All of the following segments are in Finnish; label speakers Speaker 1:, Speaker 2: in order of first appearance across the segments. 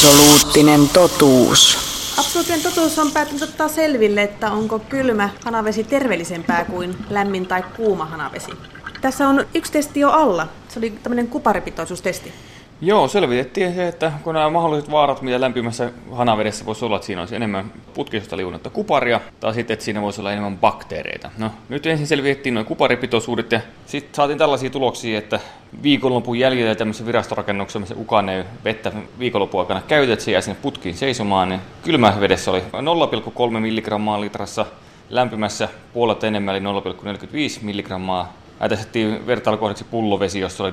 Speaker 1: Absoluuttinen totuus.
Speaker 2: Absoluuttinen totuus on päättänyt ottaa selville, että onko kylmä hanavesi terveellisempää kuin lämmin tai kuuma hanavesi. Tässä on yksi testi jo alla. Se oli tämmöinen kuparipitoisuustesti.
Speaker 3: Joo, selvitettiin se, että kun nämä mahdolliset vaarat, mitä lämpimässä hanavedessä voisi olla, että siinä olisi enemmän putkisesta liunnetta kuparia, tai sitten, että siinä voisi olla enemmän bakteereita. No, nyt ensin selvitettiin noin kuparipitoisuudet, ja sitten saatiin tällaisia tuloksia, että viikonlopun jäljellä tämmöisessä virastorakennuksessa, missä kukaan ei vettä viikonlopun aikana käytä, että se jää sinne putkiin seisomaan, niin kylmässä vedessä oli 0,3 milligrammaa litrassa, lämpimässä puolet enemmän eli 0,45 milligrammaa Äitäsettiin vertailukohdaksi pullovesi, jossa oli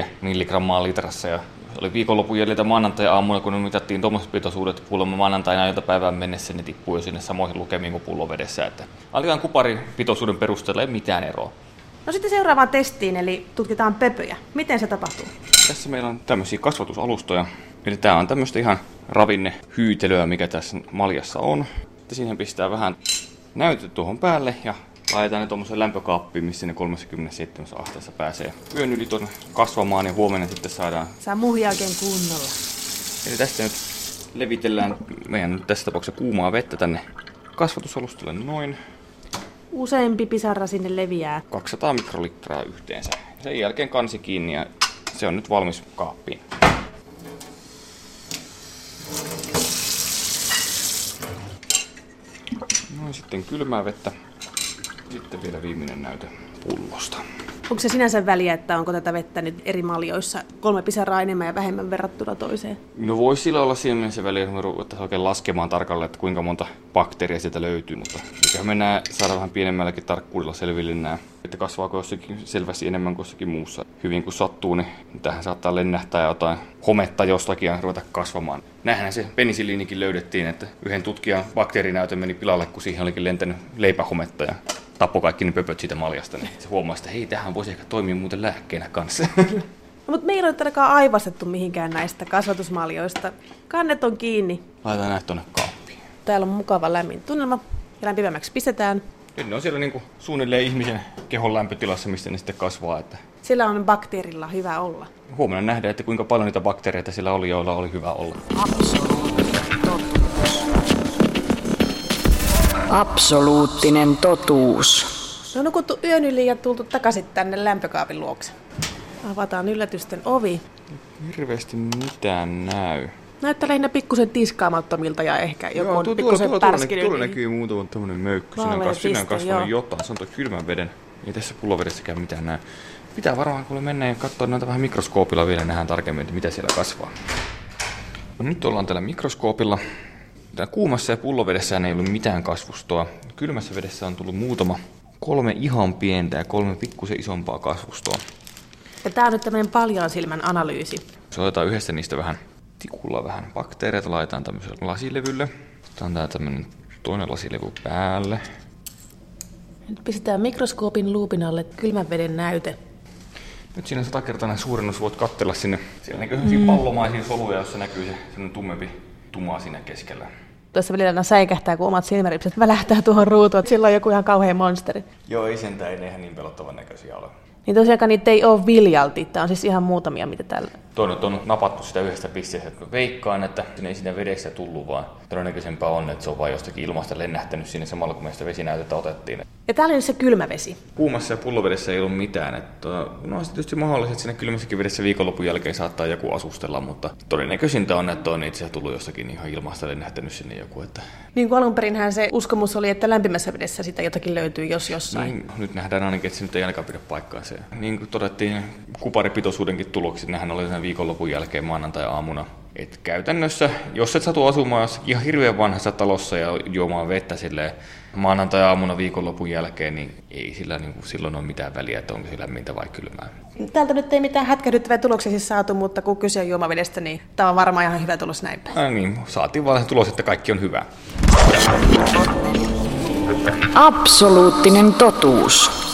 Speaker 3: 0,04 milligrammaa litrassa ja oli viikonlopun jäljiltä maanantai-aamuna, kun mitattiin tuommoiset pitoisuudet kuulemma maanantaina iltapäivään mennessä, ne tippui jo sinne samoihin lukemiin kuin pullovedessä. Että alikaan kuparipitoisuuden perusteella ei mitään eroa.
Speaker 2: No sitten seuraavaan testiin, eli tutkitaan pöpöjä. Miten se tapahtuu?
Speaker 3: Tässä meillä on tämmöisiä kasvatusalustoja. Eli tämä on tämmöistä ihan ravinnehyytelyä, mikä tässä maljassa on. Sitten siihen pistää vähän näytettä tuohon päälle ja laitetaan ne tuommoisen lämpökaappiin, missä ne 37 asteessa pääsee yön yli tuonne kasvamaan ja huomenna sitten saadaan.
Speaker 2: Saa muhia oikein kunnolla.
Speaker 3: Eli tästä nyt levitellään meidän nyt tässä tapauksessa kuumaa vettä tänne kasvatusalustalle noin.
Speaker 2: Useampi pisara sinne leviää.
Speaker 3: 200 mikrolitraa yhteensä. Sen jälkeen kansi kiinni ja se on nyt valmis kaappiin. Noin sitten kylmää vettä sitten vielä viimeinen näyte pullosta.
Speaker 2: Onko se sinänsä väliä, että onko tätä vettä nyt eri maljoissa kolme pisaraa enemmän ja vähemmän verrattuna toiseen?
Speaker 3: No voisi sillä olla siinä mielessä väliä, että me ruvettaisiin oikein laskemaan tarkalleen, että kuinka monta bakteeria sieltä löytyy, mutta mikä mennään saada vähän pienemmälläkin tarkkuudella selville nämä, että kasvaako jossakin selvästi enemmän kuin jossakin muussa. Hyvin kun sattuu, niin tähän saattaa lennähtää jotain hometta jostakin ja ruveta kasvamaan. Näinhän se penisiliinikin löydettiin, että yhden tutkijan bakteerinäytö meni pilalle, kun siihen olikin lentänyt leipähometta ja tappoi kaikki ne pöpöt siitä maljasta, niin se huomasi, että hei, tähän voisi ehkä toimia muuten lääkkeenä kanssa.
Speaker 2: No, mutta meillä ei ole todellakaan aivastettu mihinkään näistä kasvatusmaljoista. Kannet on kiinni.
Speaker 3: Laitetaan näitä tuonne kaappiin.
Speaker 2: Täällä on mukava lämmin tunnelma ja lämpimämmäksi pistetään.
Speaker 3: Nyt ne on siellä niinku suunnilleen ihmisen kehon lämpötilassa, mistä ne sitten kasvaa. Että
Speaker 2: Sillä on bakteerilla hyvä olla.
Speaker 3: huomenna nähdään, että kuinka paljon niitä bakteereita sillä oli, joilla oli hyvä olla.
Speaker 1: Absoluuttinen Absoluuttinen totuus.
Speaker 2: Me on nukuttu yön yli ja tultu takaisin tänne lämpökaapin luokse. Avataan yllätysten ovi.
Speaker 3: Hirveästi mitään näy.
Speaker 2: Näyttää lähinnä pikkusen tiskaamattomilta ja ehkä joku
Speaker 3: Joo,
Speaker 2: on
Speaker 3: tuo, tuolla,
Speaker 2: pikkusen
Speaker 3: tuolla, tuolla, tuolla
Speaker 2: niin-
Speaker 3: näkyy muutama tämmönen möykky. Siinä on, kas, siinä on kasvanut
Speaker 2: joo.
Speaker 3: jotain. Se on tuo kylmän veden. Ei tässä pullovedessäkään mitään näy. Pitää varmaan kuule mennä ja katsoa noita vähän mikroskoopilla vielä nähdään tarkemmin, että mitä siellä kasvaa. No, nyt ollaan täällä mikroskoopilla. Tää kuumassa ja pullovedessä ei ollut mitään kasvustoa. Kylmässä vedessä on tullut muutama kolme ihan pientä ja kolme pikkusen isompaa kasvustoa.
Speaker 2: Ja tää on nyt tämmöinen paljan silmän analyysi.
Speaker 3: Se otetaan yhdessä niistä vähän tikulla vähän bakteereita, laitetaan tämmöiselle lasilevylle. Otetaan tää tämmönen toinen lasilevy päälle.
Speaker 2: Nyt pistetään mikroskoopin luupin alle kylmän veden näyte.
Speaker 3: Nyt siinä satakertainen suurennus voit katsella sinne. Siellä näkyy mm. pallomaisia soluja, jossa näkyy se tummempi tuma siinä keskellä.
Speaker 2: Tuossa välillä aina säikähtää, kun omat silmäripset välähtää tuohon ruutuun, että silloin on joku ihan kauhea monsteri.
Speaker 3: Joo, ei sentään, ei ne ihan niin pelottavan näköisiä ole.
Speaker 2: Niin tosiaankaan niitä ei ole viljalti. Tää on siis ihan muutamia, mitä täällä.
Speaker 3: Tuo nyt on napattu sitä yhdestä pisteestä. Veikkaan, että sinne ei siinä vedessä tullut, vaan todennäköisempää on, että se on vain jostakin ilmasta lennähtänyt sinne samalla, kun meistä vesinäytettä otettiin.
Speaker 2: Ja täällä on nyt se kylmä vesi.
Speaker 3: Kuumassa ja pullovedessä ei ollut mitään. Että, no on tietysti mahdollista, että siinä kylmässäkin vedessä viikonlopun jälkeen saattaa joku asustella, mutta todennäköisintä on, että on itse asiassa tullut jostakin ihan ilmasta lennähtänyt sinne joku. Että,
Speaker 2: Niin kuin alun perinhän se uskomus oli, että lämpimässä vedessä sitä jotakin löytyy, jos jossain.
Speaker 3: niin, nyt nähdään ainakin, että se nyt ei ainakaan pidä paikkaansa. Ja Niin kuin todettiin kuparipitoisuudenkin tulokset, nehän oli sen viikonlopun jälkeen maanantai-aamuna. Et käytännössä, jos et satu asumaan jossakin ihan hirveän vanhassa talossa ja juomaan vettä silleen maanantai-aamuna viikonlopun jälkeen, niin ei sillä niin kuin silloin ole mitään väliä, että onko se lämmintä vai kylmää.
Speaker 2: Täältä nyt ei mitään hätkähdyttäviä tuloksia siis saatu, mutta kun kyse on juomavedestä, niin tämä on varmaan ihan hyvä tulos näin päin.
Speaker 3: Äh, niin, saatiin vaan se tulos, että kaikki on hyvää.
Speaker 1: Absoluuttinen totuus.